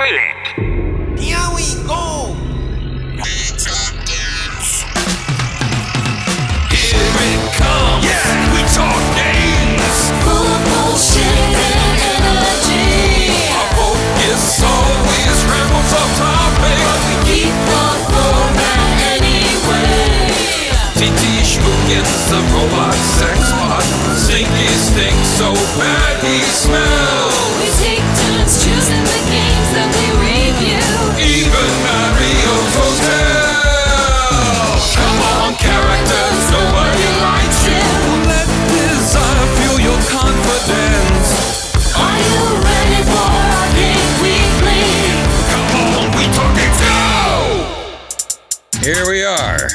toilet. Here we go. Here it comes. Yeah, we talk games. Full of bullshit and energy. Our focus always rambles off topic. We keep the format anyway. TT Schmookins, the robot sex bot. Stinky stinks so bad he smells. Here we are.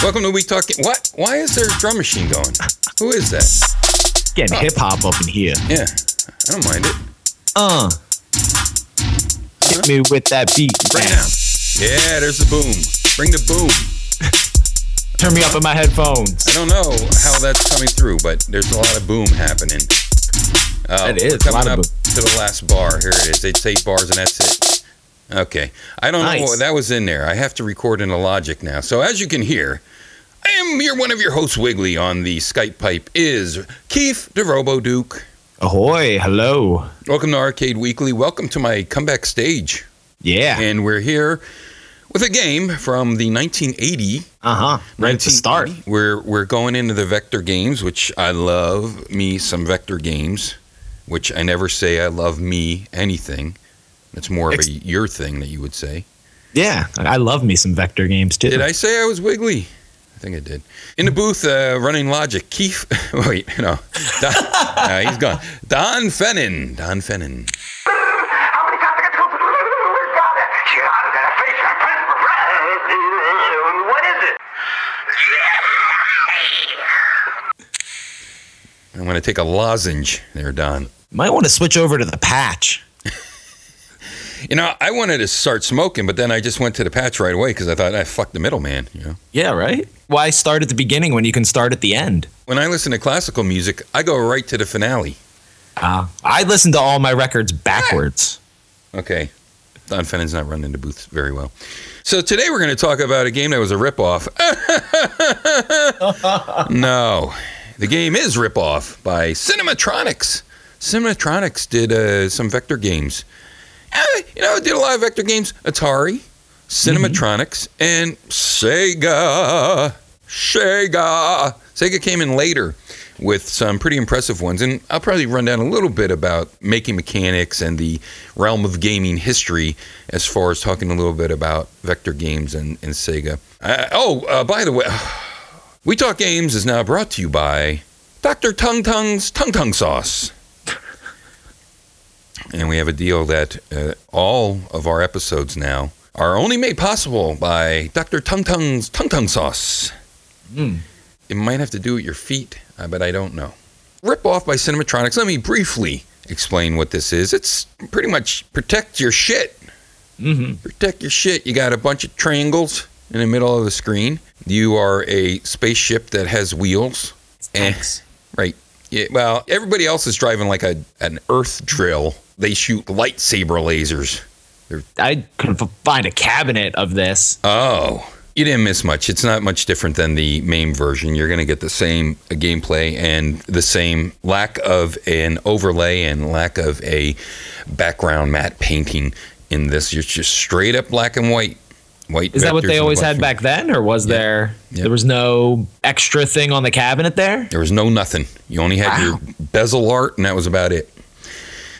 Welcome to We Talk. What? Why is there a drum machine going? Who is that? Getting hip hop up in here. Yeah, I don't mind it. Uh. Hit me with that beat. Bring it down. Yeah, there's the boom. Bring the boom. Turn me up in my headphones. I don't know how that's coming through, but there's a lot of boom happening. Uh, That is, we're a lot coming of up to the last bar. Here it is. It's eight bars and that's it. Okay. I don't know what that was in there. I have to record in a Logic now. So as you can hear, I am your one of your hosts, Wiggly, on the Skype pipe is Keith DeRobo Duke. Ahoy, hello. Welcome to Arcade Weekly. Welcome to my comeback stage. Yeah. And we're here with a game from the 1980 Uh huh. Right to start. We're we're going into the vector games, which I love me some vector games, which I never say I love me anything. That's more of a your thing that you would say. Yeah. I love me some vector games too. Did I say I was wiggly? I think I did. In the booth, uh, running logic, Keith. Wait, no, Don, uh, he's gone. Don Fennon. Don Fennon. How many times I got to go? Got it. Get out of that face. What is it? I'm going to take a lozenge there, Don. Might want to switch over to the patch. You know, I wanted to start smoking, but then I just went to the patch right away because I thought I fucked the middleman. You know. Yeah, right? Why start at the beginning when you can start at the end? When I listen to classical music, I go right to the finale. Uh, I listen to all my records backwards. Okay. Don Fennon's not running the booth very well. So today we're going to talk about a game that was a ripoff. no. The game is ripoff by Cinematronics. Cinematronics did uh, some vector games. Eh, you know, I did a lot of vector games. Atari, Cinematronics, and Sega. Sega. Sega came in later with some pretty impressive ones. And I'll probably run down a little bit about making mechanics and the realm of gaming history as far as talking a little bit about vector games and, and Sega. Uh, oh, uh, by the way, We Talk Games is now brought to you by Dr. Tung Tung's Tung Tung Sauce. And we have a deal that uh, all of our episodes now are only made possible by Dr. Tung Tung's Tung Tung Sauce. It might have to do with your feet, uh, but I don't know. Rip off by Cinematronics. Let me briefly explain what this is. It's pretty much protect your shit. Mm-hmm. Protect your shit. You got a bunch of triangles in the middle of the screen. You are a spaceship that has wheels. And- Tanks. Right. Yeah, well, everybody else is driving like a an earth drill. They shoot lightsaber lasers. I could find a cabinet of this. Oh, you didn't miss much. It's not much different than the main version. You're going to get the same gameplay and the same lack of an overlay and lack of a background matte painting in this. You're just straight up black and white. White. Is that what they always had back then, or was Yeah. there Yep. there was no extra thing on the cabinet there? There was no nothing. You only had your bezel art, and that was about it.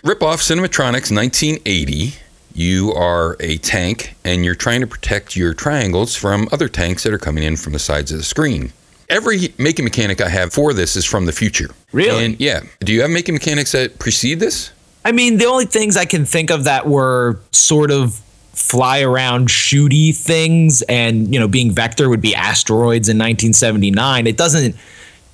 Rip off Cinematronics 1980. You are a tank, and you're trying to protect your triangles from other tanks that are coming in from the sides of the screen. Every making mechanic I have for this is from the future. Really? And yeah. Do you have making mechanics that precede this? I mean, the only things I can think of that were sort of fly around shooty things and, you know, being vector would be asteroids in 1979. It doesn't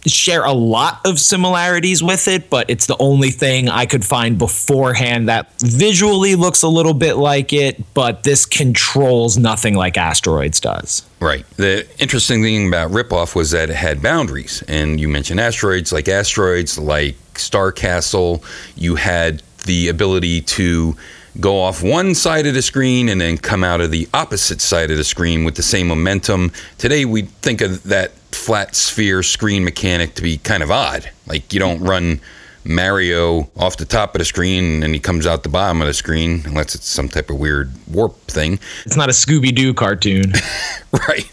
share a lot of similarities with it, but it's the only thing I could find beforehand that visually looks a little bit like it, but this controls nothing like asteroids does. Right. The interesting thing about Ripoff was that it had boundaries. And you mentioned asteroids, like asteroids, like Star Castle. You had the ability to go off one side of the screen and then come out of the opposite side of the screen with the same momentum. Today, we think of that flat sphere screen mechanic to be kind of odd. Like you don't run Mario off the top of the screen and he comes out the bottom of the screen unless it's some type of weird warp thing. It's not a Scooby Doo cartoon. Right.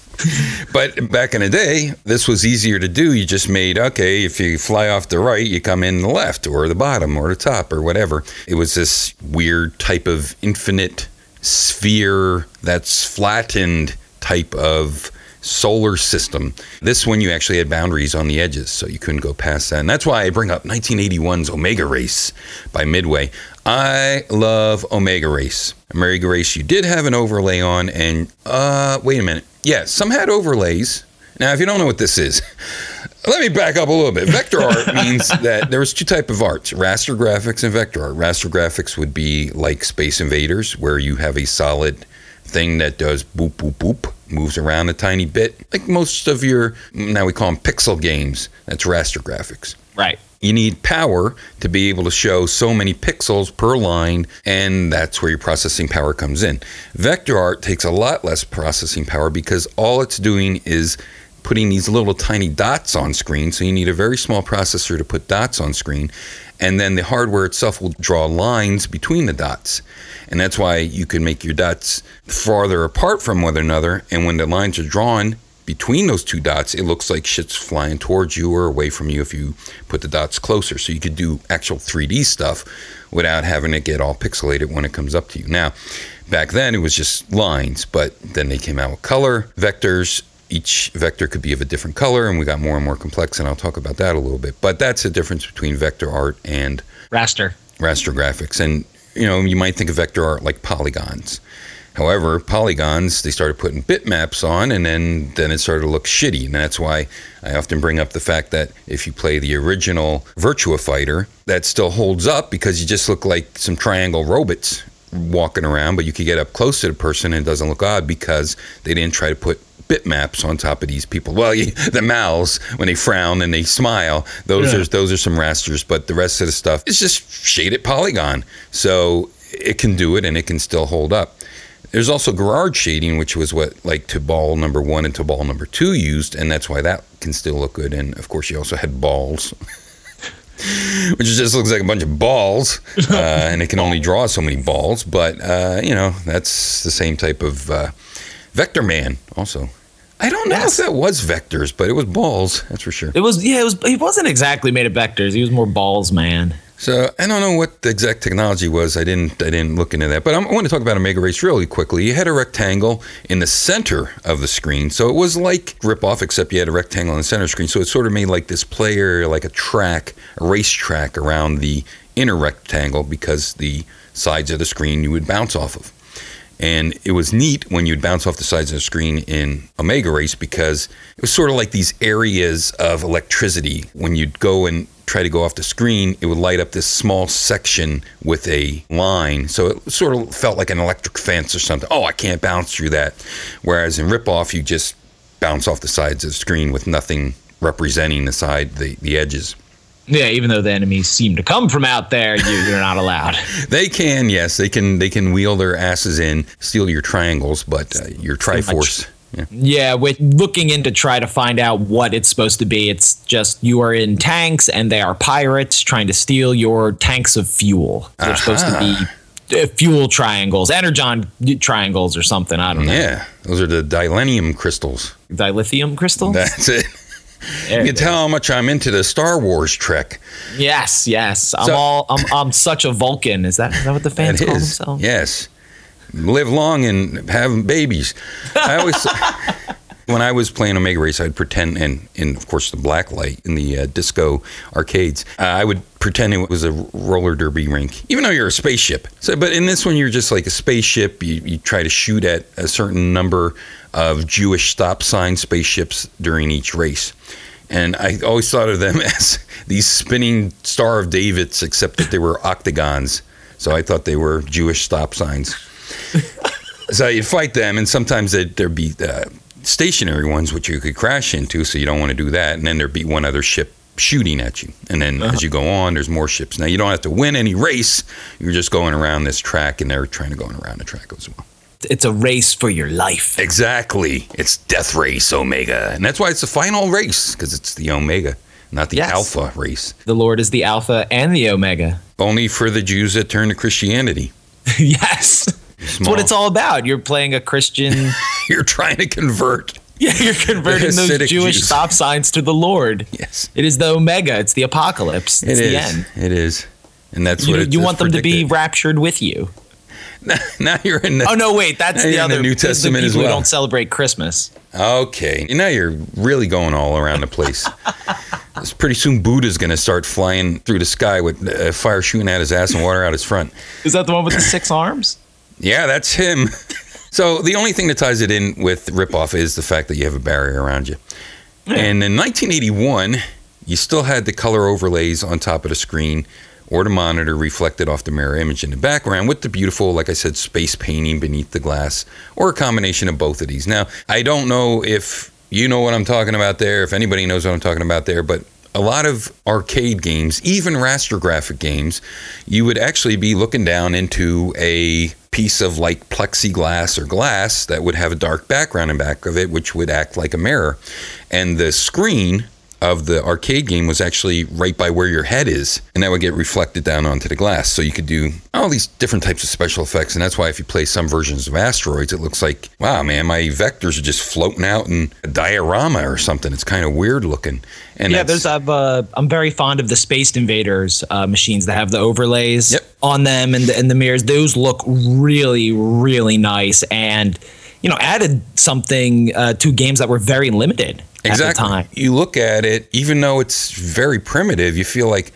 But back in the day, this was easier to do. You just made, okay, if you fly off the right, you come in the left or the bottom or the top or whatever. It was this weird type of infinite sphere that's flattened type of solar system. This one, you actually had boundaries on the edges, so you couldn't go past that. And that's why I bring up 1981's Omega Race by Midway. I love Omega Race. Omega Race, you did have an overlay on, and uh, wait a minute. Yeah, some had overlays. Now, if you don't know what this is, let me back up a little bit. Vector art means that there was two type of arts: raster graphics and vector art. Raster graphics would be like Space Invaders, where you have a solid thing that does boop boop boop, moves around a tiny bit, like most of your now we call them pixel games. That's raster graphics. right. You need power to be able to show so many pixels per line, and that's where your processing power comes in. Vector art takes a lot less processing power because all it's doing is putting these little tiny dots on screen. So you need a very small processor to put dots on screen, and then the hardware itself will draw lines between the dots. And that's why you can make your dots farther apart from one another, and when the lines are drawn, between those two dots, it looks like shit's flying towards you or away from you if you put the dots closer. So you could do actual 3D stuff without having it get all pixelated when it comes up to you. Now, back then it was just lines, but then they came out with color vectors. Each vector could be of a different color, and we got more and more complex, and I'll talk about that a little bit. But that's the difference between vector art and Raster. raster graphics. And, you know, you might think of vector art like polygons. However, polygons, they started putting bitmaps on, and then, then it started to look shitty. And that's why I often bring up the fact that if you play the original Virtua Fighter, that still holds up because you just look like some triangle robots walking around, but you could get up close to the person and it doesn't look odd because they didn't try to put bitmaps on top of these people. Well, you, the mouths when they frown and they smile, those Yeah. are those are some rasters, but the rest of the stuff is just shaded polygon. So it can do it and it can still hold up. There's also Gouraud shading, which was what like Tobal number one and Tobal number two used, and that's why that can still look good. And of course, you also had balls, which just looks like a bunch of balls, uh, and it can only draw so many balls. But uh, you know, that's the same type of uh, Vectorman. Also, I don't know Yes. if that was vectors, but it was balls. That's for sure. It was yeah, it was he wasn't exactly made of vectors. He was more balls, man. So I don't know what the exact technology was. I didn't I didn't look into that. But I'm, I want to talk about Omega Race really quickly. You had a rectangle in the center of the screen, so it was like rip off, except you had a rectangle in the center screen. So it sort of made like this player, like a track, a race track around the inner rectangle because the sides of the screen you would bounce off of. And it was neat when you'd bounce off the sides of the screen in Omega Race because it was sort of like these areas of electricity. When you'd go and try to go off the screen, it would light up this small section with a line. So it sort of felt like an electric fence or something. Oh, I can't bounce through that. Whereas in Ripoff, you just bounce off the sides of the screen with nothing representing the side, the, the edges. Yeah, even though the enemies seem to come from out there, you, you're not allowed. They can, yes, they can. They can wheel their asses in, steal your triangles, but uh, your Triforce. Yeah. Yeah, with looking in to try to find out what it's supposed to be, it's just you are in tanks and they are pirates trying to steal your tanks of fuel. They're supposed to be uh, fuel triangles, energon triangles or something. I don't know. Yeah, those are the dilithium crystals. Dilithium crystals? That's it. There You can tell how much I'm into the Star Wars trek. is. Yes, yes. I'm So- all I'm I'm such a Vulcan. Is that is that what the fans call is, themselves? yes. Live long and have babies. I always, when I was playing Omega Race, I'd pretend, and in of course the black light in the uh, disco arcades, uh, I would pretend it was a roller derby rink, even though you're a spaceship. So, but in this one, you're just like a spaceship. You, you try to shoot at a certain number of Jewish stop sign spaceships during each race. And I always thought of them as these spinning Star of Davids, except that they were octagons. So I thought they were Jewish stop signs. so you'd fight them, and sometimes there'd be uh, stationary ones which you could crash into, so you don't want to do that. And then there'd be one other ship shooting at you. And then Uh-huh. as you go on, there's more ships. Now you don't have to win any race. You're just going around this track, and they're trying to go around the track as well. It's a race for your life. Exactly. It's Death Race Omega, and that's why it's the final race because it's the Omega, not the Yes. Alpha race. The Lord is the Alpha and the Omega. Only for the Jews that turn to Christianity. yes. That's what it's all about. You're playing a Christian. You're trying to convert. yeah, you're converting those Jewish stop signs to the Lord. Yes, It is the Omega. It's the apocalypse. It's it the is. end. It is, and that's You, what it, you want them to be raptured with you. now you're in the. Oh no, wait, that's the you're the other New Testament people as who well. don't celebrate Christmas. Okay, now you're really going all around the place. Pretty soon Buddha's going to start flying through the sky with uh, fire shooting at his ass and water out his front. Is that the one with the six arms? Yeah, that's him. So the only thing that ties it in with ripoff is the fact that you have a barrier around you. And in 1981, you still had the color overlays on top of the screen or the monitor reflected off the mirror image in the background with the beautiful, like I said, space painting beneath the glass or a combination of both of these. Now, I don't know if you know what I'm talking about there, if anybody knows what I'm talking about there, but a lot of arcade games, even raster graphic games, you would actually be looking down into a piece of like plexiglass or glass that would have a dark background in back of it, which would act like a mirror. And the screen of the arcade game was actually right by where your head is, and that would get reflected down onto the glass. So you could do all these different types of special effects, and that's why if you play some versions of asteroids, it looks like, wow, man, my vectors are just floating out in a diorama or something. It's kind of weird looking. And yeah, there's I've uh, I'm very fond of the Space Invaders uh, machines that have the overlays Yep. on them and the, and the mirrors. Those look really really nice and you know added something uh, to games that were very limited exactly. You look at it, even though it's very primitive, you feel like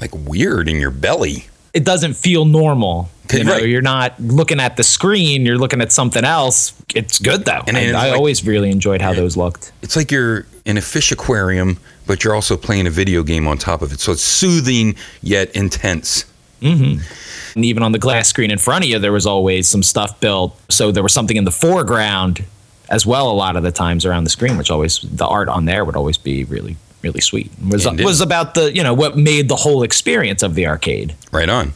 like weird in your belly. It doesn't feel normal. You know, right. you're not looking at the screen. You're looking at something else. It's good though. And And, it's I like- always really enjoyed how those looked. It's like you're in a fish aquarium, but you're also playing a video game on top of it. So it's soothing yet intense. Mm-hmm. And even on the glass screen in front of you, there was always some stuff built. So there was something in the foreground as well. A lot of the times around the screen, which always the art on there would always be really really sweet. It was was about the you know what made the whole experience of the arcade. Right on.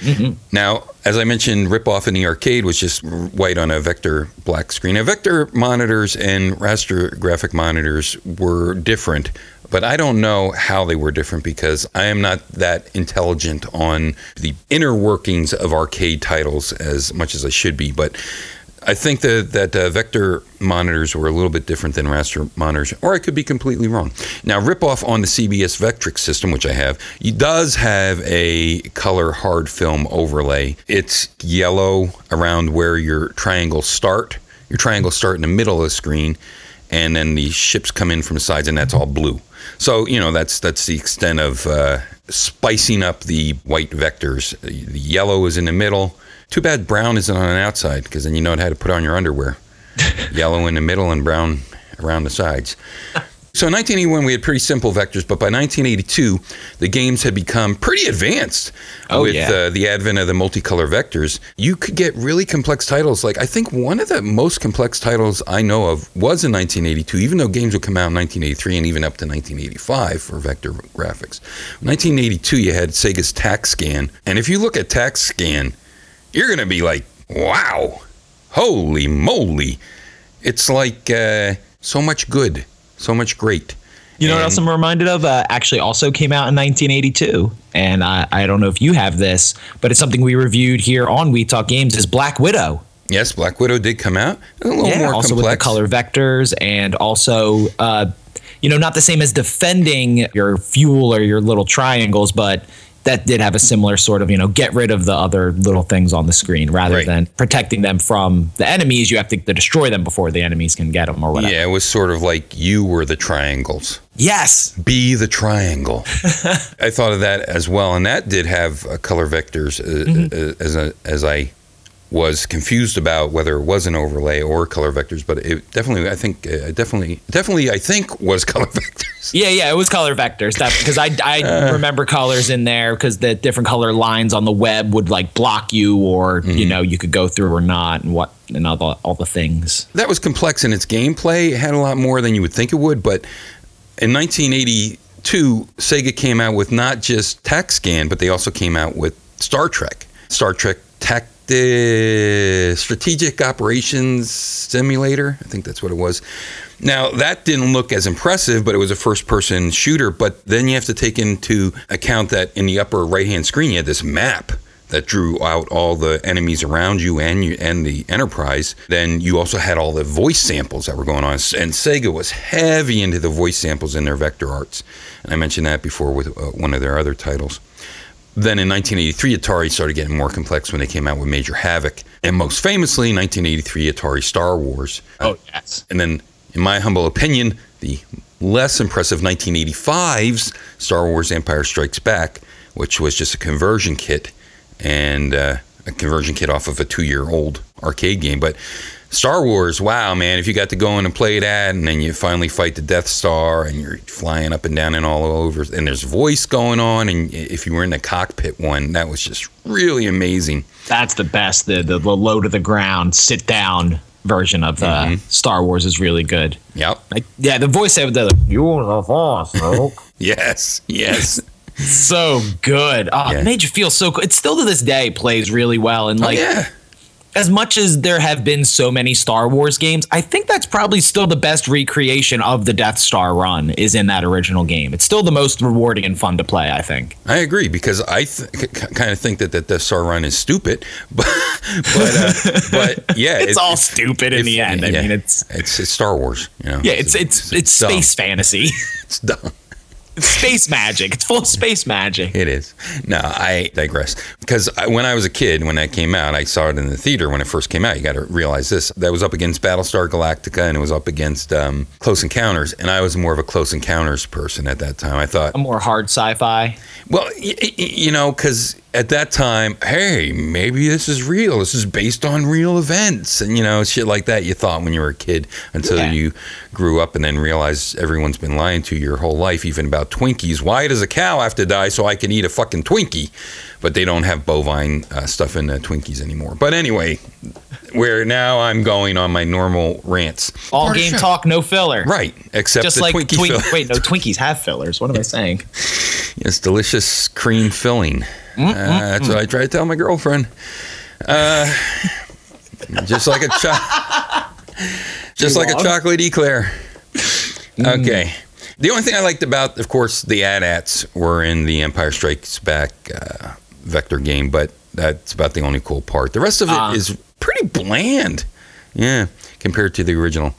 Mm-hmm. Now, as I mentioned, ripoff in the arcade was just white on a vector black screen. Now, vector monitors and raster graphic monitors were different, but I don't know how they were different because I am not that intelligent on the inner workings of arcade titles as much as I should be. But I think that that uh, vector monitors were a little bit different than raster monitors, or I could be completely wrong. Now, ripoff on the CBS Vectrex system, which I have, does have a color hard film overlay. It's yellow around where your triangles start. Your triangles start in the middle of the screen, and then the ships come in from the sides, and that's all blue. So you know that's that's the extent of uh, spicing up the white vectors. The yellow is in the middle. Too bad brown isn't on the outside because then you know how to put on your underwear. Yellow in the middle and brown around the sides. So in 1981 we had pretty simple vectors, but by 1982 the games had become pretty advanced Oh, with yeah. uh, the advent of the multicolor vectors. You could get really complex titles. Like I think one of the most complex titles I know of was in 1982, even though games would come out in 1983 and even up to 1985 for vector graphics. In 1982 you had Sega's Tac/Scan, and if you look at Tac/Scan, you're gonna be like, wow, holy moly! It's like uh, so much good, so much great. You know what else I'm reminded of? Uh, actually, also came out in 1982, and I, I don't know if you have this, but it's something we reviewed here on We Talk Games. Is Black Widow? Yes, Black Widow did come out. A little more also complex. with the color vectors, and also, uh, you know, not the same as defending your fuel or your little triangles, but that did have a similar sort of, you know, get rid of the other little things on the screen rather Right. than protecting them from the enemies. You have to destroy them before the enemies can get them or whatever. Yeah, it was sort of like you were the triangles. Yes. Be the triangle. I thought of that as well, and that did have uh, color vectors uh, Mm-hmm. uh, as a, as I was confused about whether it was an overlay or color vectors, but it definitely, I think, uh, definitely, definitely, I think was color vectors. Yeah, yeah, it was color vectors. That because I I Uh. remember colors in there because the different color lines on the web would like block you, or Mm-hmm. you know you could go through or not, and what and all the all the things. That was complex in its gameplay. It had a lot more than you would think it would, but in 1982, Sega came out with not just Tac/Scan, but they also came out with Star Trek. Star Trek Tech the Strategic Operations Simulator. I think that's what it was. Now, that didn't look as impressive, but it was a first person shooter. But then you have to take into account that in the upper right hand screen, you had this map that drew out all the enemies around you and you and the enterprise then you also had all the voice samples that were going on and sega was heavy into the voice samples in their vector arts and i mentioned that before with uh, one of their other titles then in 1983, Atari started getting more complex when they came out with Major Havoc. And most famously, 1983, Atari Star Wars. Oh, yes. And then, in my humble opinion, the less impressive 1985's Star Wars Empire Strikes Back, which was just a conversion kit and uh, a conversion kit off of a two year old arcade game. But Star Wars, wow, man, if you got to go in and play that and then you finally fight the Death Star and you're flying up and down and all over, and there's voice going on, and if you were in the cockpit one, that was just really amazing. That's the best. The, the, the low to the ground, sit down version of uh, Mm-hmm. Star Wars is really good. Yep. Like, yeah, the voice of the you the force, Luke." Yes. Yes. So good. Oh, Yeah. it made you feel so good. It still to this day plays really well. And Oh, like, yeah. as much as there have been so many Star Wars games, I think that's probably still the best recreation of the Death Star run is in that original game. It's still the most rewarding and fun to play, I think. I agree because I th- kind of think that the Death Star run is stupid, but but uh, but yeah, It's it- all stupid in the end. I mean, it's it's it's Star Wars, you know. yeah, it's it's it's dumb. space fantasy. It's dumb. It's space magic. It's full of space magic. It is. No, I digress. Because when I was a kid, when that came out, I saw it in the theater when it first came out. You got to realize this. That was up against Battlestar Galactica and it was up against um, Close Encounters. And I was more of a Close Encounters person at that time. I thought, A more hard sci-fi. well, y- y- you know, because at that time, hey, maybe this is real. This is based on real events. And, you know, shit like that you thought when you were a kid until Yeah. you grew up and then realized everyone's been lying to you your whole life, even about Twinkies. Why does a cow have to die so I can eat a fucking Twinkie? But they don't have bovine uh, stuff in the Twinkies anymore. But anyway, where now I'm going on my normal rants. All Part game talk, no filler. Right, except Just the like Twinkie Twink- fill- wait, no Twinkies have fillers. What am I saying? It's delicious cream filling. Mm, Uh, that's what I try to tell my girlfriend. Uh, just like a cho- just like a chocolate eclair. Mm. Okay. The only thing I liked about, of course, the AT-ATs were in the Empire Strikes Back uh, vector game, but that's about the only cool part. The rest of it is Ah. pretty bland. Yeah, compared to the original.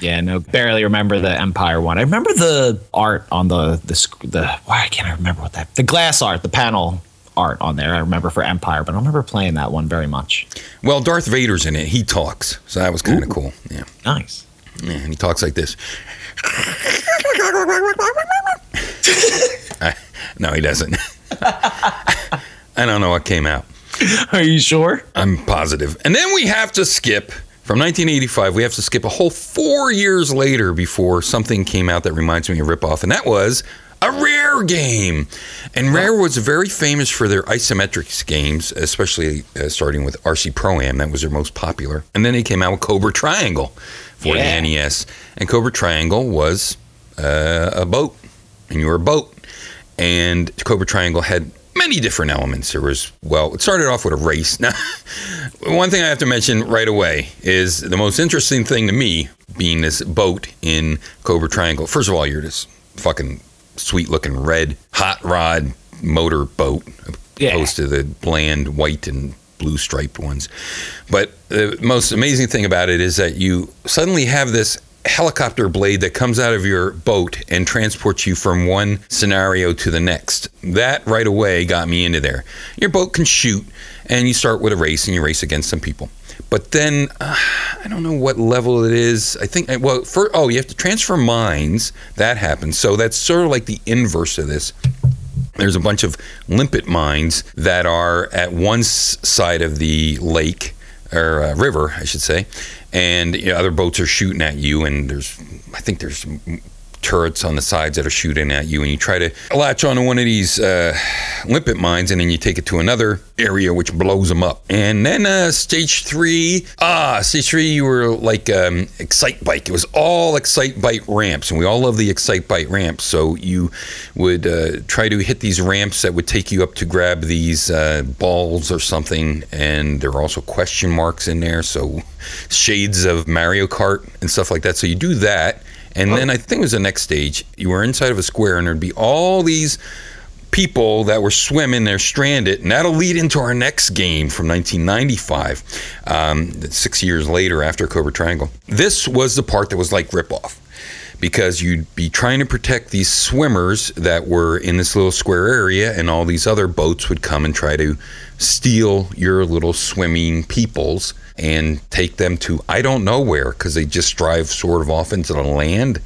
Yeah, no, barely remember the Empire one. I remember the art on the the the. Why can't I remember what that? The glass art, the panel art on there. I remember for Empire, but I don't remember playing that one very much. Well, Darth Vader's in it. He talks, so that was kind of cool. Yeah. Nice. Yeah, and he talks like this. I- no, he doesn't. I don't know what came out. Are you sure? I'm positive. And then we have to skip from 1985. We have to skip a whole four years later before something came out that reminds me of a ripoff, and that was a Rare game. And Rare was very famous for their isometrics games, especially uh, starting with RC Pro Am. That was their most popular. And then they came out with Cobra Triangle for Yeah. the NES. And Cobra Triangle was uh, a boat, and you were a boat. And Cobra Triangle had many different elements. There was, well, it started off with a race. Now, one thing I have to mention right away is the most interesting thing to me being this boat in Cobra Triangle. First of all, you're this fucking sweet looking red hot rod motor boat Yeah. opposed to the bland white and blue striped ones. But the most amazing thing about it is that you suddenly have this helicopter blade that comes out of your boat and transports you from one scenario to the next. That right away got me into there. Your boat can shoot, and you start with a race and you race against some people. But then uh, I don't know what level it is. I think well, for oh, you have to transfer mines. That happens. So that's sort of like the inverse of this there's a bunch of limpet mines that are at one side of the lake or uh, river, I should say, and you know, other boats are shooting at you. And there's, I think there's turrets on the sides that are shooting at you, and you try to latch onto one of these uh, limpet mines, and then you take it to another area which blows them up. And then uh, stage three, ah, stage three, you were like um, Excitebike. It was all Excitebike ramps, and we all love the Excitebike ramps. So you would uh, try to hit these ramps that would take you up to grab these uh, balls or something, and there are also question marks in there, so shades of Mario Kart and stuff like that. So you do that. And then I think it was the next stage. You were inside of a square, and there'd be all these people that were swimming. They're stranded, and that'll lead into our next game from 1995, um, six years later after Cobra Triangle. This was the part that was like ripoff because you'd be trying to protect these swimmers that were in this little square area, and all these other boats would come and try to steal your little swimming peoples and take them to I don't know where because they just drive sort of off into the land.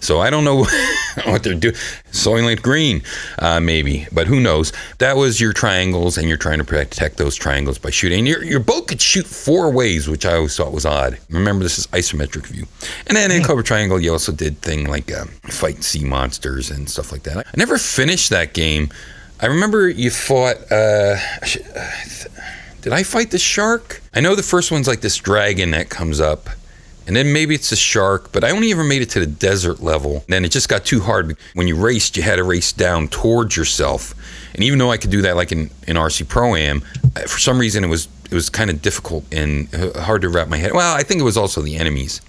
So I don't know what they're doing. Soylent Green, uh, maybe, but who knows? That was your triangles, and you're trying to protect those triangles by shooting. Your, your boat could shoot four ways, which I always thought was odd. Remember, this is isometric view. And then in Cobra Triangle, you also did thing like um, fight sea monsters and stuff like that. I never finished that game. I remember you fought. Uh, uh, did I fight the shark? I know the first one's like this dragon that comes up. And then maybe it's a shark, but I only ever made it to the desert level. And Then it just got too hard. When you raced, you had to race down towards yourself. And even though I could do that like in, in RC Pro Am, for some reason it was it was kind of difficult and uh, hard to wrap my head. Well, I think it was also the enemies.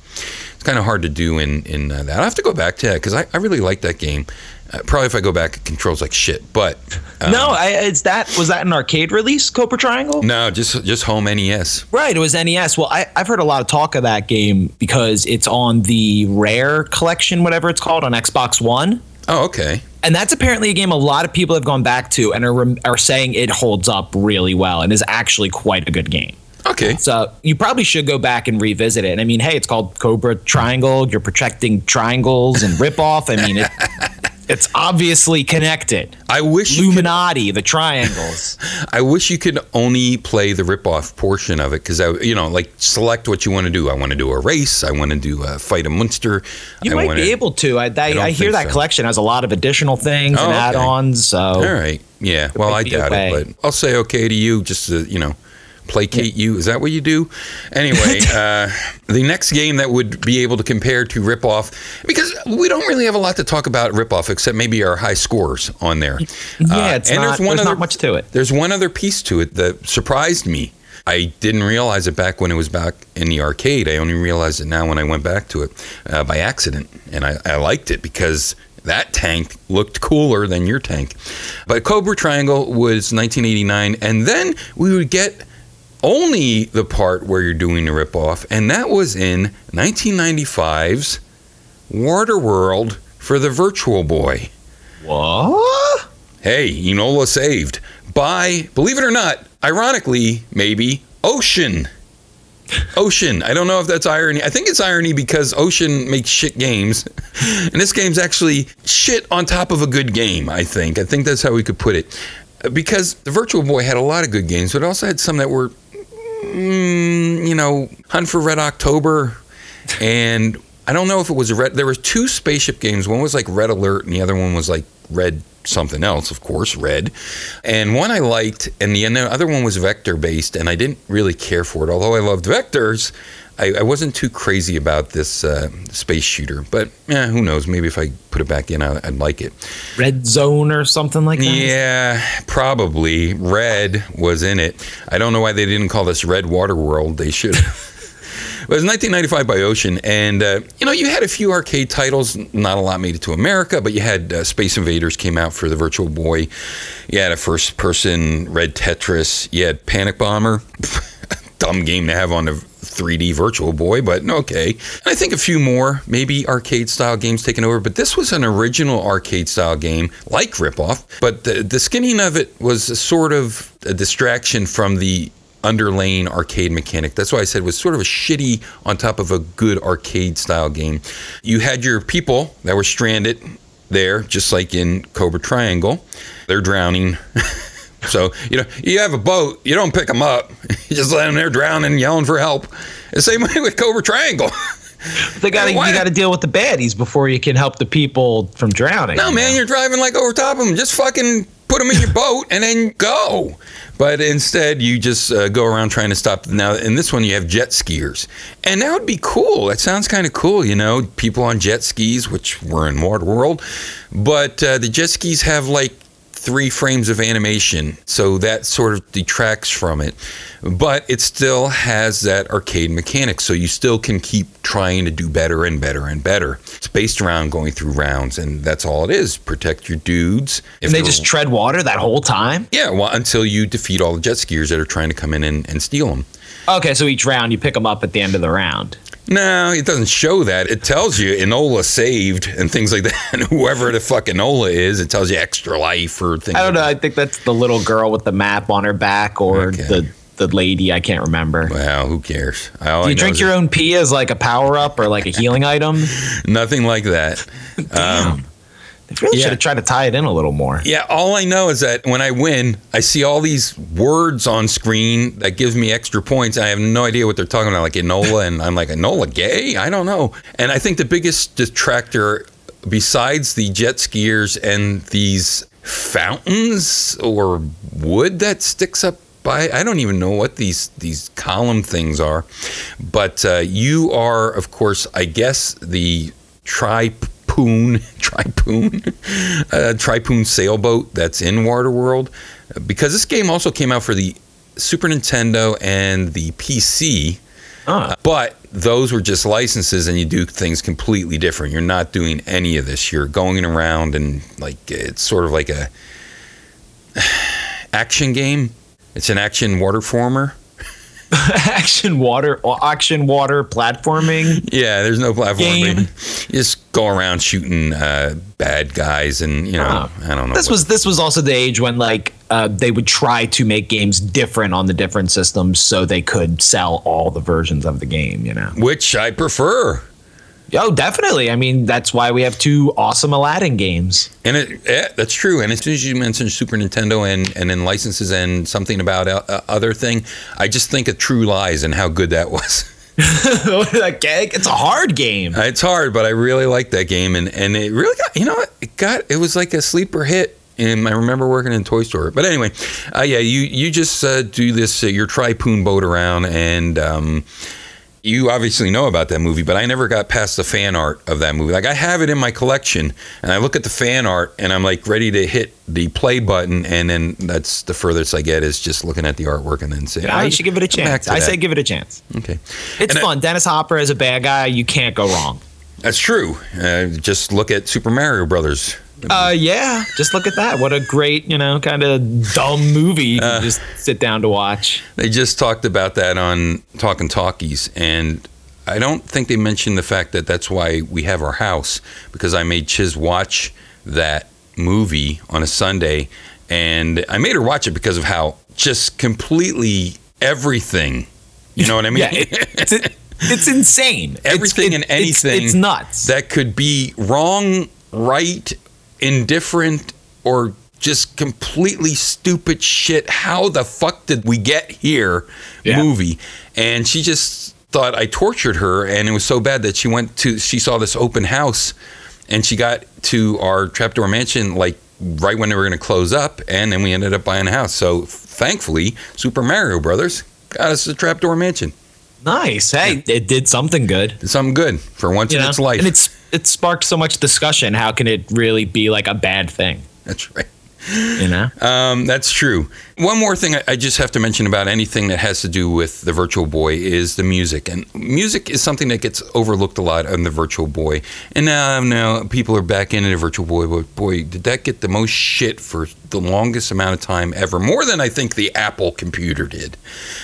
It's kind of hard to do in in uh, that. I have to go back to that because I, I really like that game. Uh, probably if I go back, it controls like shit. But um, no, I, it's that was that an arcade release, Cobra Triangle? no, just just home NES. Right, it was NES. Well, I, I've heard a lot of talk of that game because it's on the Rare collection, whatever it's called, on Xbox One. Oh, okay. And that's apparently a game a lot of people have gone back to and are, are saying it holds up really well and is actually quite a good game. Okay. So you probably should go back and revisit it. And I mean, hey, it's called Cobra Triangle. You're protecting triangles and ripoff. I mean, it, it's obviously connected. I wish you could, Illuminati, the triangles. I wish you could only play the rip-off portion of it because I, you know, like select what you want to do. I want to do a race. I want to do a fight a monster. You I might wanna- be able to. I, I, I hear that so. collection has a lot of additional things Oh, and okay. add-ons. So All right. Yeah. Well, I doubt it, but I'll say okay to you just to, you know, placate you. Is that what you do? Anyway, uh, the next game that would be able to compare to Ripoff, because we don't really have a lot to talk about Ripoff except maybe our high scores on there. yeah, it's Uh, and not, there's one there's other- not much to it. There's one other piece to it that surprised me. I didn't realize it back when it was back in the arcade. I only realized it now when I went back to it uh, by accident. And I, I liked it because that tank looked cooler than your tank. But Cobra Triangle was 1989. And then we would get only the part where you're doing the ripoff. And that was in 1995's Waterworld for the Virtual Boy. What? Hey, Enola saved by, believe it or not, ironically, maybe Ocean. Ocean. I don't know if that's irony. I think it's irony because Ocean makes shit games. And this game's actually shit on top of a good game, I think. I think that's how we could put it. Because the Virtual Boy had a lot of good games, but it also had some that were, mm, you know, Hunt for Red October. And I don't know if it was red. There was two spaceship games. One was like Red Alert, and the other one was like Red something else, of course, Red. And one I liked, and the other one was vector based, and I didn't really care for it. Although I loved vectors, I, I wasn't too crazy about this uh, space shooter. But yeah, who knows? Maybe if I put it back in, I, I'd like it. Red Zone or something like that? Yeah, probably. Red was in it. I don't know why they didn't call this Red Water World. They should. It was 1995 by Ocean, and uh, you know you had a few arcade titles. Not a lot made it to America, but you had uh, Space Invaders came out for the Virtual Boy. You had a first-person Red Tetris. You had Panic Bomber. Dumb game to have on the 3D Virtual Boy, but okay. And I think a few more, maybe arcade-style games taken over. But this was an original arcade-style game, like Ripoff. But the, the skinning of it was sort of a distraction from the underlaying arcade mechanic. That's why I said it was sort of a shitty on top of a good arcade style game. You had your people that were stranded there, just like in Cobra Triangle. They're drowning. so, you know, you have a boat, you don't pick them up. You just let them there drowning, yelling for help. The same way with Cobra Triangle. They got to you got to deal with the baddies before you can help the people from drowning. No, you man, know? you're driving like over top of them. Just fucking put them in your boat and then go. But instead, you just uh, go around trying to stop. Them. Now, in this one, you have jet skiers, and that would be cool. That sounds kind of cool, you know, people on jet skis, which we're in Waterworld. But uh, the jet skis have like three frames of animation, so that sort of detracts from it. But it still has that arcade mechanic, so you still can keep trying to do better and better and better. It's based around going through rounds, and that's all it is. Protect your dudes. If and they just tread water that whole time. yeah, well, until you defeat all the jet skiers that are trying to come in and, and steal them. Okay, so each round you pick them up at the end of the round. No, it doesn't show that. It tells you Enola saved and things like that. And whoever the fuck Enola is, it tells you extra life or things. I don't know. like I think that's the little girl with the map on her back, or Okay. the the lady. I can't remember. that. Well, who cares? All Do you drink your own pee as like a power up or like a healing item? Nothing like that. Damn. Um, they really yeah. should have tried to tie it in a little more. Yeah, all I know is that when I win, I see all these words on screen that gives me extra points. I have no idea what they're talking about, like Enola, and I'm like, Enola gay? I don't know. And I think the biggest detractor, besides the jet skiers and these fountains or wood that sticks up by, I don't even know what these these column things are, but uh, you are, of course, I guess the tripoon tripoon uh, tripoon sailboat that's in Waterworld because this game also came out for the Super Nintendo and the PC Ah. but those were just licenses and you do things completely different. You're not doing any of this. You're going around and like it's sort of like a action game. It's an action water former action water, action water platforming. Yeah, there's no platforming. Game. You just go around shooting uh, bad guys, and you know, I don't know. This what- was this was also the age when like uh, they would try to make games different on the different systems so they could sell all the versions of the game. You know. which I prefer, Oh, definitely. I mean, that's why we have two awesome Aladdin games. and it yeah, that's true. And as soon as you mentioned Super Nintendo and and then licenses and something about uh, other thing, I just think of True Lies and how good that was. that gag, it's a hard game. It's hard, but I really liked that game, and and it really got you know it got it was like a sleeper hit. And I remember working in toy store. But anyway, uh, yeah, you you just uh, do this uh, your tripoon boat around, and um, you obviously know about that movie. But I never got past the fan art of that movie. Like I have it in my collection, and I look at the fan art, and I'm like ready to hit the play button, and then that's the furthest I get is just looking at the artwork and then saying, Yeah, you should give it a chance. I that." say give it a chance. okay. It's And I- fun. Dennis Hopper as a bad guy, you can't go wrong. That's true. Uh, just look at Super Mario Brothers. Uh, yeah, just look at that. What a great, you know, kind of dumb movie you can just sit down to watch. They just talked about that on Talking Talkies, and I don't think they mentioned the fact that that's why we have our house because I made Chiz watch that movie on a Sunday, and I made her watch it because of how just completely everything. You know what I mean? Yeah, it, it's it's insane. It's- Everything it- and it's- anything It's, nuts. that could be wrong, right, indifferent, or just completely stupid shit. How the fuck did we get here? Yeah. Movie, and she just thought I tortured her, and it was so bad that she went to. She saw this open house, and she got to our trapdoor mansion like right when they were going to close up, and then we ended up buying a house. So thankfully, Super Mario Brothers got us a trapdoor mansion. Nice. Hey, it did something good. Something good for once You in know? its life. and it's it sparked so much discussion. How can it really be like a bad thing? That's right. You know. Um, that's true. One more thing I, I just have to mention about anything that has to do with the Virtual Boy is the music, and music is something that gets overlooked a lot on the Virtual Boy. And now, now people are back into the Virtual Boy, but boy, did that get the most shit for the longest amount of time ever, more than I think the Apple computer did.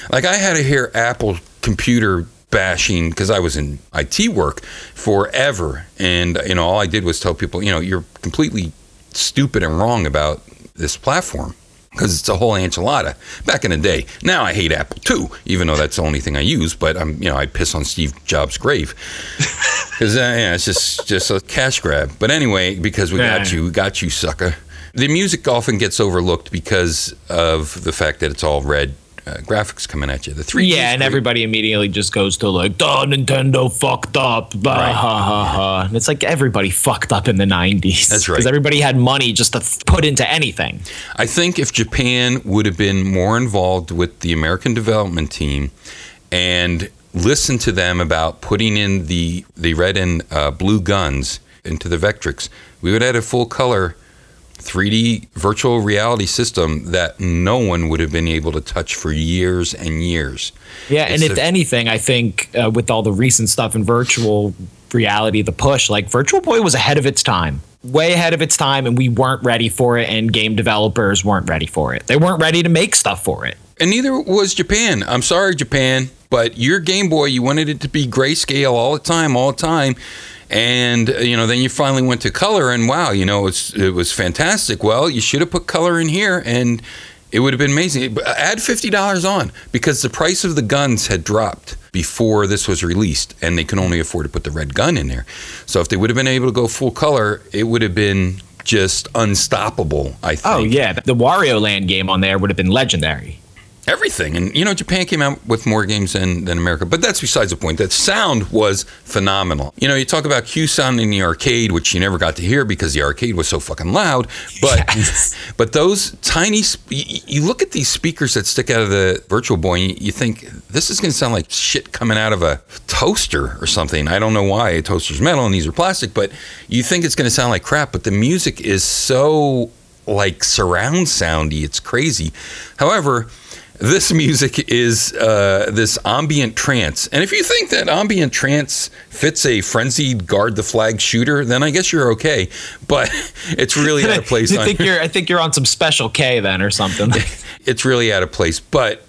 Like I had to hear Apple computer bashing because I was in IT work forever, and you know all I did was tell people, you know, you're completely stupid and wrong about this platform because it's a whole enchilada back in the day. Now I hate Apple too, even though that's the only thing I use. But I'm, you know, I piss on Steve Jobs' grave because uh, yeah, it's just just a cash grab. But anyway, because we got you, we got you, sucker. The music often gets overlooked because of the fact that it's all red uh, graphics coming at you. The 3D. Yeah, and everybody immediately just goes to like, "Duh, Nintendo fucked up." Bah, Right. ha, ha, ha. And it's like everybody fucked up in the '90s. That's right. Because everybody had money just to put into anything. I think if Japan would have been more involved with the American development team and listened to them about putting in the the red and uh, blue guns into the Vectrex, we would have had a full color 3D virtual reality system that no one would have been able to touch for years and years. Yeah, and if a- anything, I think uh, with all the recent stuff in virtual reality, the push, like Virtual Boy was ahead of its time, way ahead of its time, and we weren't ready for it, and game developers weren't ready for it. They weren't ready to make stuff for it. And neither was Japan. I'm sorry, Japan, but your Game Boy, you wanted it to be grayscale all the time, all the time. And uh, you know, then you finally went to color, and wow, you know, it's it was fantastic. Well, you should have put color in here, and it would have been amazing. Add fifty dollars on because the price of the guns had dropped before this was released, and they could only afford to put the red gun in there. So if they would have been able to go full color, it would have been just unstoppable. I think. Oh yeah, the Wario Land game on there would have been legendary. Everything. And you know, Japan came out with more games than, than America, but that's besides the point. That sound was phenomenal. You know, you talk about QSound in the arcade, which you never got to hear because the arcade was so fucking loud. But Yes. but those tiny, you, look at these speakers that stick out of the Virtual Boy, and you, you think this is going to sound like shit coming out of a toaster or something. I don't know why a toaster's metal and these are plastic, but you think it's going to sound like crap. But the music is so like surround soundy. It's crazy. However, this music is uh, this ambient trance. And if you think that ambient trance fits a frenzied guard the flag shooter, then I guess you're okay. But it's really out of place I think you're I think you're on some special K then or something. it's really out of place. But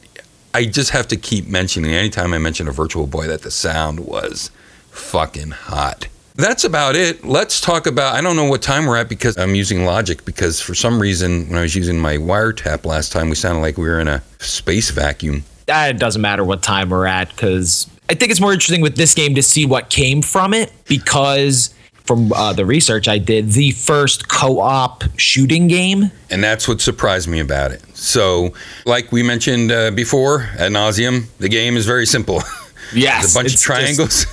I just have to keep mentioning anytime I mention a Virtual Boy that the sound was fucking hot. That's about it. Let's talk about. I don't know what time we're at because I'm using Logic because for some reason when I was using my wiretap last time, we sounded like we were in a space vacuum. Ah, it doesn't matter what time we're at because I think it's more interesting with this game to see what came from it because from uh, the research I did, the first co-op shooting game. And that's what surprised me about it. So, like we mentioned uh, before ad nauseum, the game is very simple. Yes, a bunch of it's just- triangles.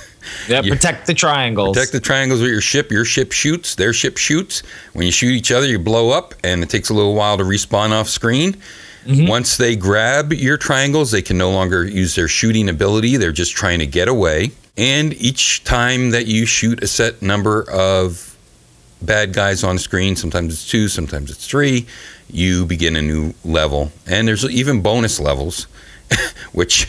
Yeah, protect the triangles. Protect the triangles with your ship. Your ship shoots. Their ship shoots. When you shoot each other, you blow up, and it takes a little while to respawn off screen. Mm-hmm. Once they grab your triangles, they can no longer use their shooting ability. They're just trying to get away. And each time that you shoot a set number of bad guys on screen, sometimes it's two, sometimes it's three, you begin a new level. And there's even bonus levels, which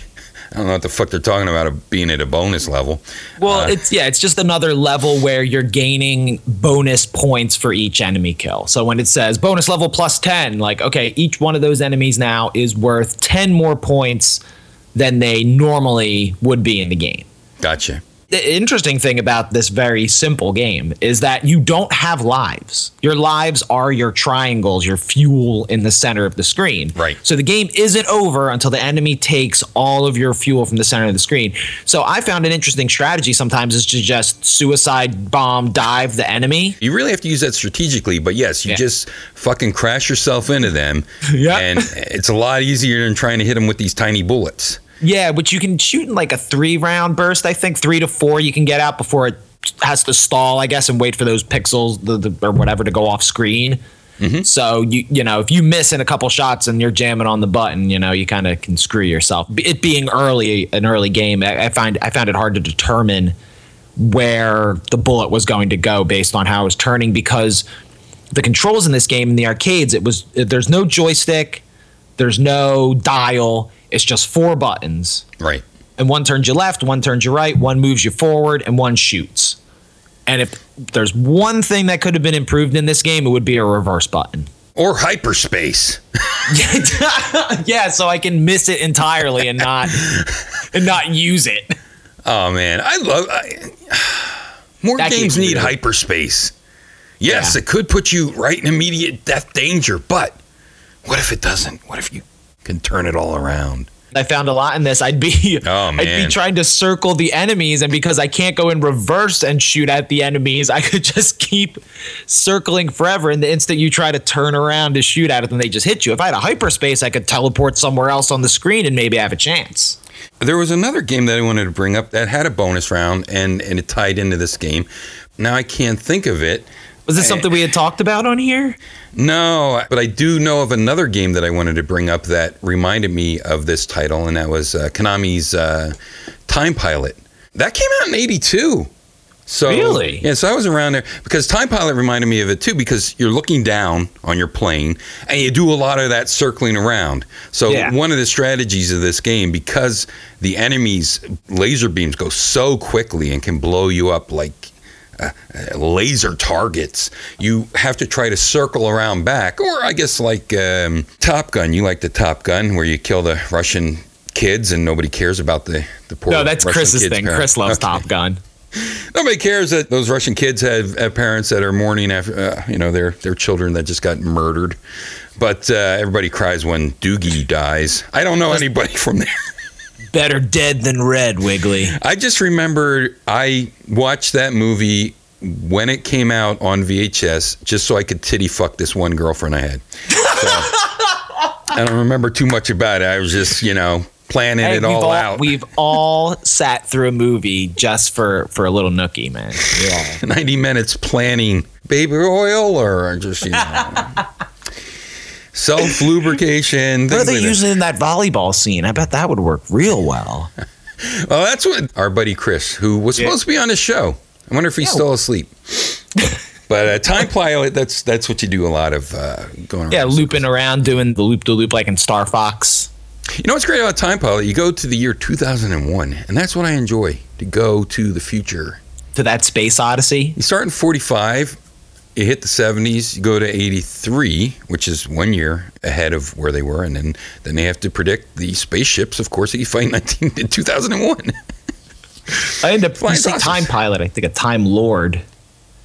I don't know what the fuck they're talking about of being at a bonus level. well, Uh, it's yeah, it's just another level where you're gaining bonus points for each enemy kill. So when it says bonus level plus 10, like okay, each one of those enemies now is worth 10 more points than they normally would be in the game. Gotcha. The interesting thing about this very simple game is that you don't have lives. Your lives are your triangles, your fuel in the center of the screen. Right. So the game isn't over until the enemy takes all of your fuel from the center of the screen. So I found an interesting strategy sometimes is to just suicide bomb dive the enemy. You really have to use that strategically, but yes, you Yeah. just fucking crash yourself into them. Yeah. And it's a lot easier than trying to hit them with these tiny bullets. Yeah, which you can shoot in like a three round burst, I think. Three to four you can get out before it has to stall, I guess, and wait for those pixels the, the, or whatever to go off screen. Mm-hmm. So you you know if you miss in a couple shots and you're jamming on the button, you know you kind of can screw yourself. It being early an early game, I, I find I found it hard to determine where the bullet was going to go based on how it was turning because the controls in this game in the arcades it was there's no joystick, there's no dial, it's just four buttons Right. and one turns you left, one turns you right, one moves you forward, and one shoots. And if there's one thing that could have been improved in this game, it would be a reverse button. Or hyperspace. yeah, so I can miss it entirely and not and not use it. Oh man, I love I, more That games need hyperspace. Yes, Yeah. it could put you right in immediate death danger, but what if it doesn't? What if you can turn it all around? I found a lot in this. I'd be Oh, I'd be trying to circle the enemies, and because I can't go in reverse and shoot at the enemies, I could just keep circling forever. And the instant you try to turn around to shoot at it, then they just hit you. If I had a hyperspace, I could teleport somewhere else on the screen and maybe have a chance. There was another game that I wanted to bring up that had a bonus round and, and it tied into this game. Now I can't think of it. Was this something we had talked about on here? No, but I do know of another game that I wanted to bring up that reminded me of this title, and that was uh, Konami's uh, Time Pilot. That came out in '82. So Really? yeah. So I was around there because Time Pilot reminded me of it too because you're looking down on your plane and you do a lot of that circling around. So Yeah. one of the strategies of this game because the enemies' laser beams go so quickly and can blow you up like uh, uh, laser targets. You have to try to circle around back, or I guess like um, Top Gun. You like the Top Gun where you kill the Russian kids and nobody cares about the the poor. No, that's Russian Chris's thing. parents. Chris loves Okay. Top Gun. Nobody cares that those Russian kids have, have parents that are mourning after uh, you know their their children that just got murdered. But uh, everybody cries when Doogie dies. I don't know anybody from there. Better dead than red, Wiggly. I just remember I watched that movie when it came out on VHS just so I could titty fuck this one girlfriend I had. So, I don't remember too much about it. I was just, you know, planning Hey, it all all, out. We've all sat through a movie just for for a little nookie, man. Yeah. 90 minutes planning baby oil or just, you know, self lubrication. What are they like that. using in that volleyball scene? I bet that would work real well. Well, that's what our buddy Chris, who was Yeah. supposed to be on the show. I wonder if he's Yeah. still asleep. but uh, time pilot, that's that's what you do a lot of uh, going around. Yeah, looping around doing the loop to loop like in Star Fox. You know what's great about Time Pilot? You go to the year 2001, and that's what I enjoy to go to the future. To that space odyssey. You start in 45, you hit the 70s, you go to 83, which is one year ahead of where they were, and then, then they have to predict the spaceships, of course, that you fight in, 19, in 2001. I end up Flying you say time pilot. I think a time lord,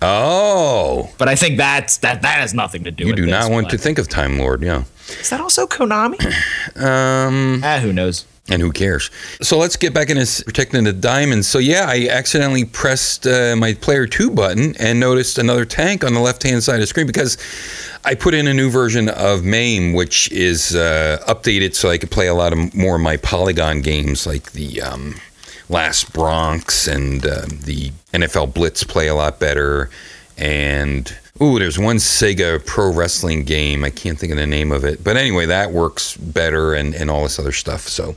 Oh, but I think that's that that has nothing to do. you with do this, not want but- to think of Time Lord, yeah. Is that also Konami? Um, ah, who knows? And who cares? So let's get back into protecting the diamonds. So yeah, I accidentally pressed uh, my player two button and noticed another tank on the left hand side of the screen because I put in a new version of MAME, which is uh, updated so I could play a lot of more of my polygon games like the um, Last Bronx and uh, the NFL Blitz play a lot better. And ooh, there's one Sega Pro Wrestling game. I can't think of the name of it, but anyway, that works better and, and all this other stuff. So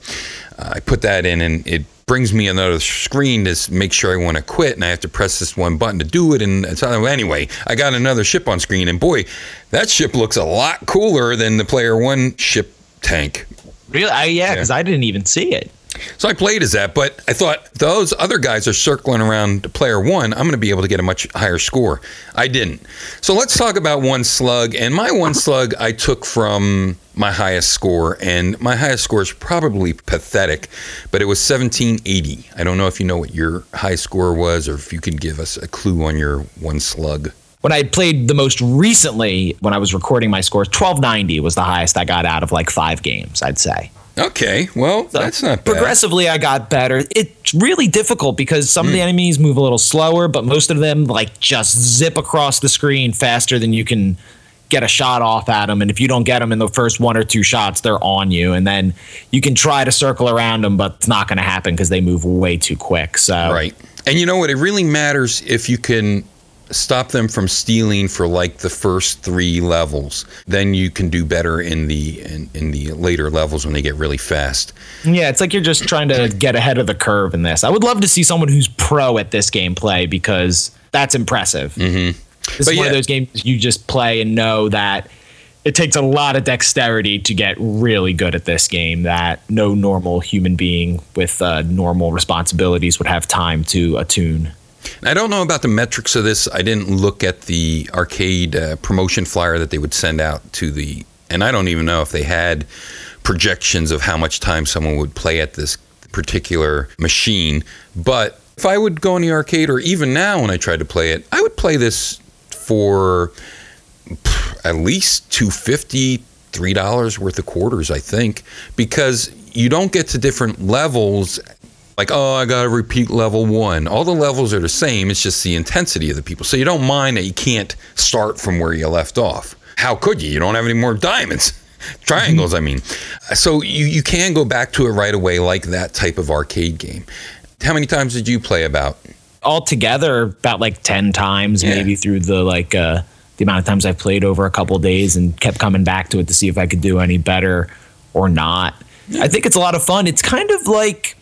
uh, I put that in, and it brings me another screen to make sure I want to quit, and I have to press this one button to do it. And it's, anyway, I got another ship on screen, and boy, that ship looks a lot cooler than the Player One ship tank. Really? I, yeah, because I didn't even see it. So I played as that, but I thought those other guys are circling around player one. I'm going to be able to get a much higher score. I didn't. So let's talk about one slug. And my one slug I took from my highest score, and my highest score is probably pathetic, but it was 1780. I don't know if you know what your high score was, or if you could give us a clue on your one slug. When I played the most recently, when I was recording my scores, 1290 was the highest I got out of like five games, I'd say. Okay, well that's not bad. Progressively, I got better. It's really difficult because some Hmm. of the enemies move a little slower, but most of them like just zip across the screen faster than you can get a shot off at them. And if you don't get them in the first one or two shots, they're on you. And then you can try to circle around them, but it's not going to happen because they move way too quick. So Right. And you know what? It really matters if you can stop them from stealing for like the first three levels. Then you can do better in the in, in the later levels when they get really fast. Yeah, it's like you're just trying to get ahead of the curve in this. I would love to see someone who's pro at this gameplay because that's impressive. Mm-hmm. This But is one yeah. of those games you just play and know that it takes a lot of dexterity to get really good at this game that no normal human being with uh, normal responsibilities would have time to attune. I don't know about the metrics of this. I didn't look at the arcade uh, promotion flyer that they would send out to the, and I don't even know if they had projections of how much time someone would play at this particular machine. But if I would go in the arcade, or even now when I tried to play it, I would play this for pff, at least two fifty, three dollars worth of quarters, I think, because you don't get to different levels like oh i gotta repeat level one. All the levels are the same it's just the intensity of the people. So you don't mind that you can't start from where you left off. How could you? You don't have any more diamonds. Triangles i mean. So you, you can go back to it right away like that type of arcade game. How many times did you play about? Altogether about like 10 times Yeah. maybe through the like uh the amount of times I've played over a couple days and kept coming back to it to see if I could do any better or not. I think it's a lot of fun. It's kind of like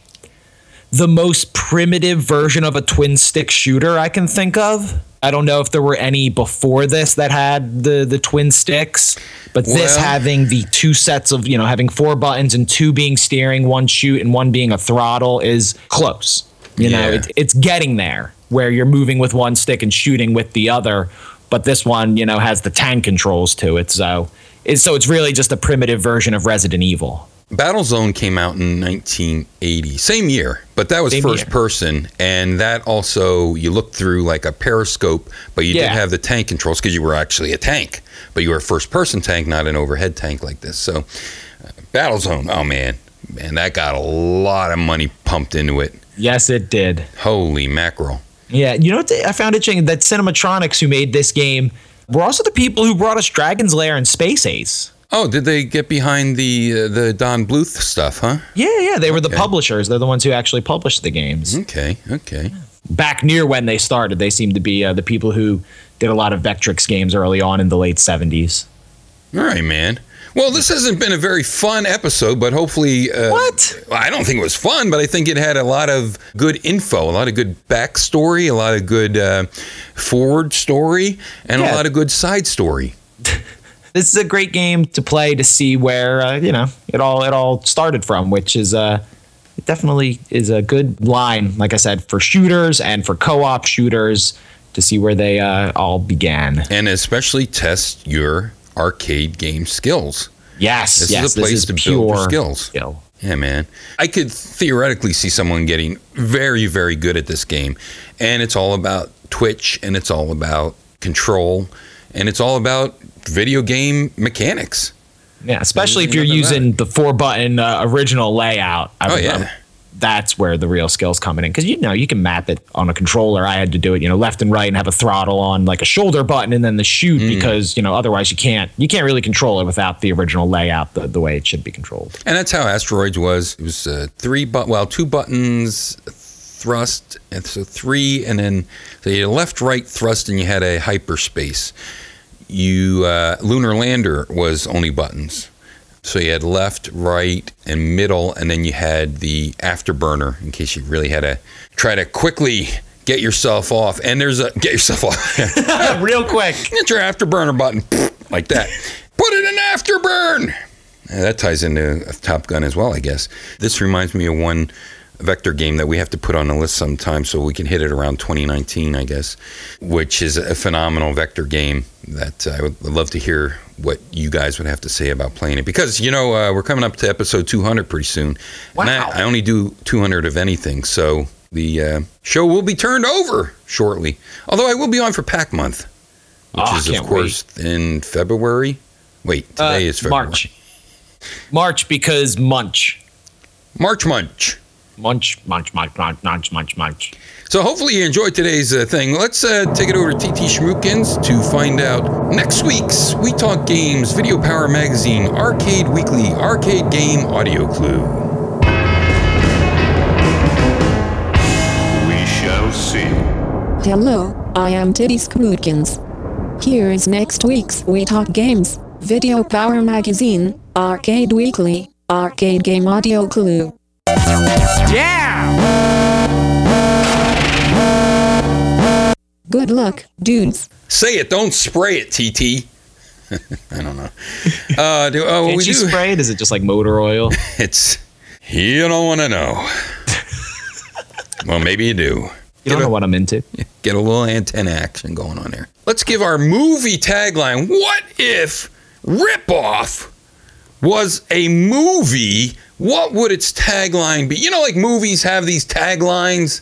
the most primitive version of a twin stick shooter I can think of. I don't know if there were any before this that had the the twin sticks, but this having the two sets of, you know, having four buttons and two being steering, one shoot and one being a throttle is close. You know, it, it's getting there where you're moving with one stick and shooting with the other, but this one, you know, has the tank controls to it. So, it's, so it's really just a primitive version of Resident Evil. Battlezone came out in 1980, same year, but that was Same first year. person, and that also you looked through like a periscope, but you did have the tank controls because you were actually a tank, but you were a first person tank, not an overhead tank like this. So, uh, Battlezone, oh man, man, that got a lot of money pumped into it. Yes, it did. Holy mackerel! Yeah, you know what? I found interesting that Cinematronics, who made this game, were also the people who brought us Dragon's Lair and Space Ace. Oh, did they get behind the uh, the Don Bluth stuff, huh? Yeah, yeah, they were the publishers. They're the ones who actually published the games. Okay, okay. Back near when they started, they seemed to be uh, the people who did a lot of Vectrex games early on in the late 70s. All right, man. Well, this hasn't been a very fun episode, but hopefully. Uh, What? I don't think it was fun, but I think it had a lot of good info, a lot of good backstory, a lot of good uh, forward story, and a lot of good side story. This is a great game to play to see where uh, you know it all it all started from, which is uh, it definitely is a good line, like I said, for shooters and for co-op shooters to see where they uh, all began. And especially test your arcade game skills. Yes, This is a place to build skills. skill. Yeah, man. I could theoretically see someone getting very, very good at this game. And it's all about Twitch and it's all about control and it's all about video game mechanics. Yeah, especially if you're using the four button uh, original layout. I Oh, would- yeah. That's where the real skills coming in because you know you can map it on a controller. I had to do it, you know, left and right, and have a throttle on like a shoulder button, and then the shoot Mm. because you know otherwise you can't you can't really control it without the original layout the, the way it should be controlled. And that's how Asteroids was. It was uh, three, but well, two buttons, thrust, and so three, and then so you had left, right, thrust, and you had a hyperspace. You uh, lunar lander was only buttons, so you had left, right, and middle, and then you had the afterburner in case you really had to try to quickly get yourself off. And there's a get yourself off. Real quick. Get your afterburner button like that. Put it in afterburn. Yeah, that ties into Top Gun as well, I guess. This reminds me of one vector game that we have to put on the list sometime so we can hit it around 2019, I guess, which is a phenomenal vector game that I would love to hear what you guys would have to say about playing it. Because, you know, uh, we're coming up to episode 200 pretty soon. And I, I only do 200 of anything, so the uh, show will be turned over shortly. Although I will be on for Pack Month, which Oh, is, of course, in February. Wait, today Uh, is February. March. March because munch. March Munch. Munch, munch, munch, munch, munch, munch, munch. So hopefully you enjoyed today's uh, thing. Let's uh, take it over to TT Schmookins to find out next week's We Talk Games Video Power Magazine Arcade Weekly Arcade Game Audio Clue. We shall see. Hello, I am Titty Scrootkins. Here is next week's We Talk Games, Video Power Magazine, Arcade Weekly, Arcade Game Audio Clue. Yeah! Good luck, dudes. Say it, don't spray it, TT. I don't know. Uh, do, oh, Can't we you do. spray it? Is it just like motor oil? It's you don't want to know. well, maybe you do. You don't know what I'm into. Get a little antenna action going on there. Let's give our movie tagline. What if Ripoff was a movie? What would its tagline be? You know, like movies have these taglines.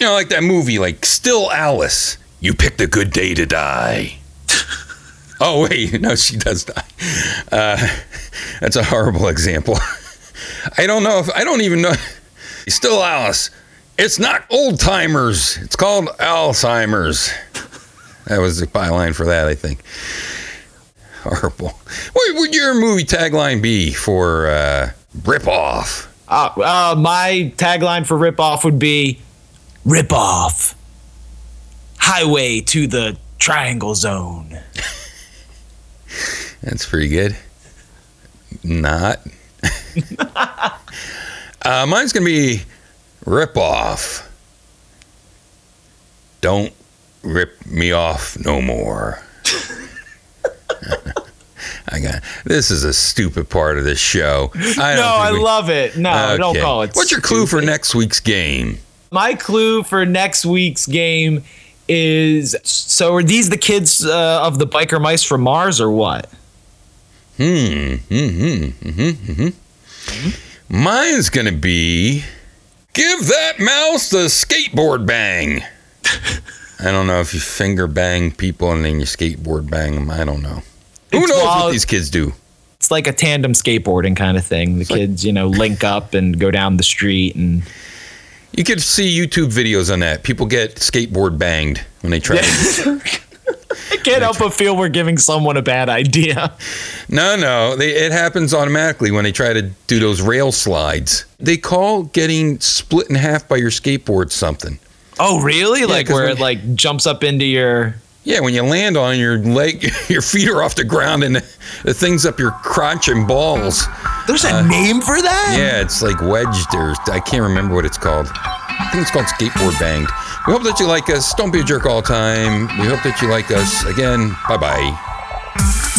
You know, like that movie, like Still Alice. You picked a good day to die. oh wait, no, she does die. Uh, that's a horrible example. I don't know if I don't even know. Still, Alice. It's not old timers. It's called Alzheimer's. That was the byline for that, I think. Horrible. What would your movie tagline be for uh, Rip Off? Uh, uh, my tagline for rip off would be rip off highway to the triangle zone. That's pretty good. Not. uh, mine's going to be Rip Off. Don't rip me off no more. I got this is a stupid part of this show. I no, I we- love it. No, don't call it. What's your clue for next week's game? My clue for next week's game is so are these the kids uh, of the biker mice from Mars or what? Hmm. Hmm. Hmm. Hmm. Hmm. Mine's gonna be give that mouse the skateboard bang. I don't know if you finger bang people and then you skateboard bang them. I don't know. Who It's knows wild. what these kids do? It's like a tandem skateboarding kind of thing. The kids, you know, link up and go down the street and You could see YouTube videos on that. People get skateboard banged when they try. to I can't help but feel we're giving someone a bad idea. No, no, they, it happens automatically when they try to do those rail slides. They call getting split in half by your skateboard something. Oh, really? Like where when- it like jumps up into your Yeah, when you land on your leg, your feet are off the ground, and the, thing's up your crotch and balls. There's a uh, name for that? Yeah, it's like wedged, or I can't remember what it's called. I think it's called skateboard banged. We hope that you like us. Don't be a jerk all the time. We hope that you like us. Again, bye bye.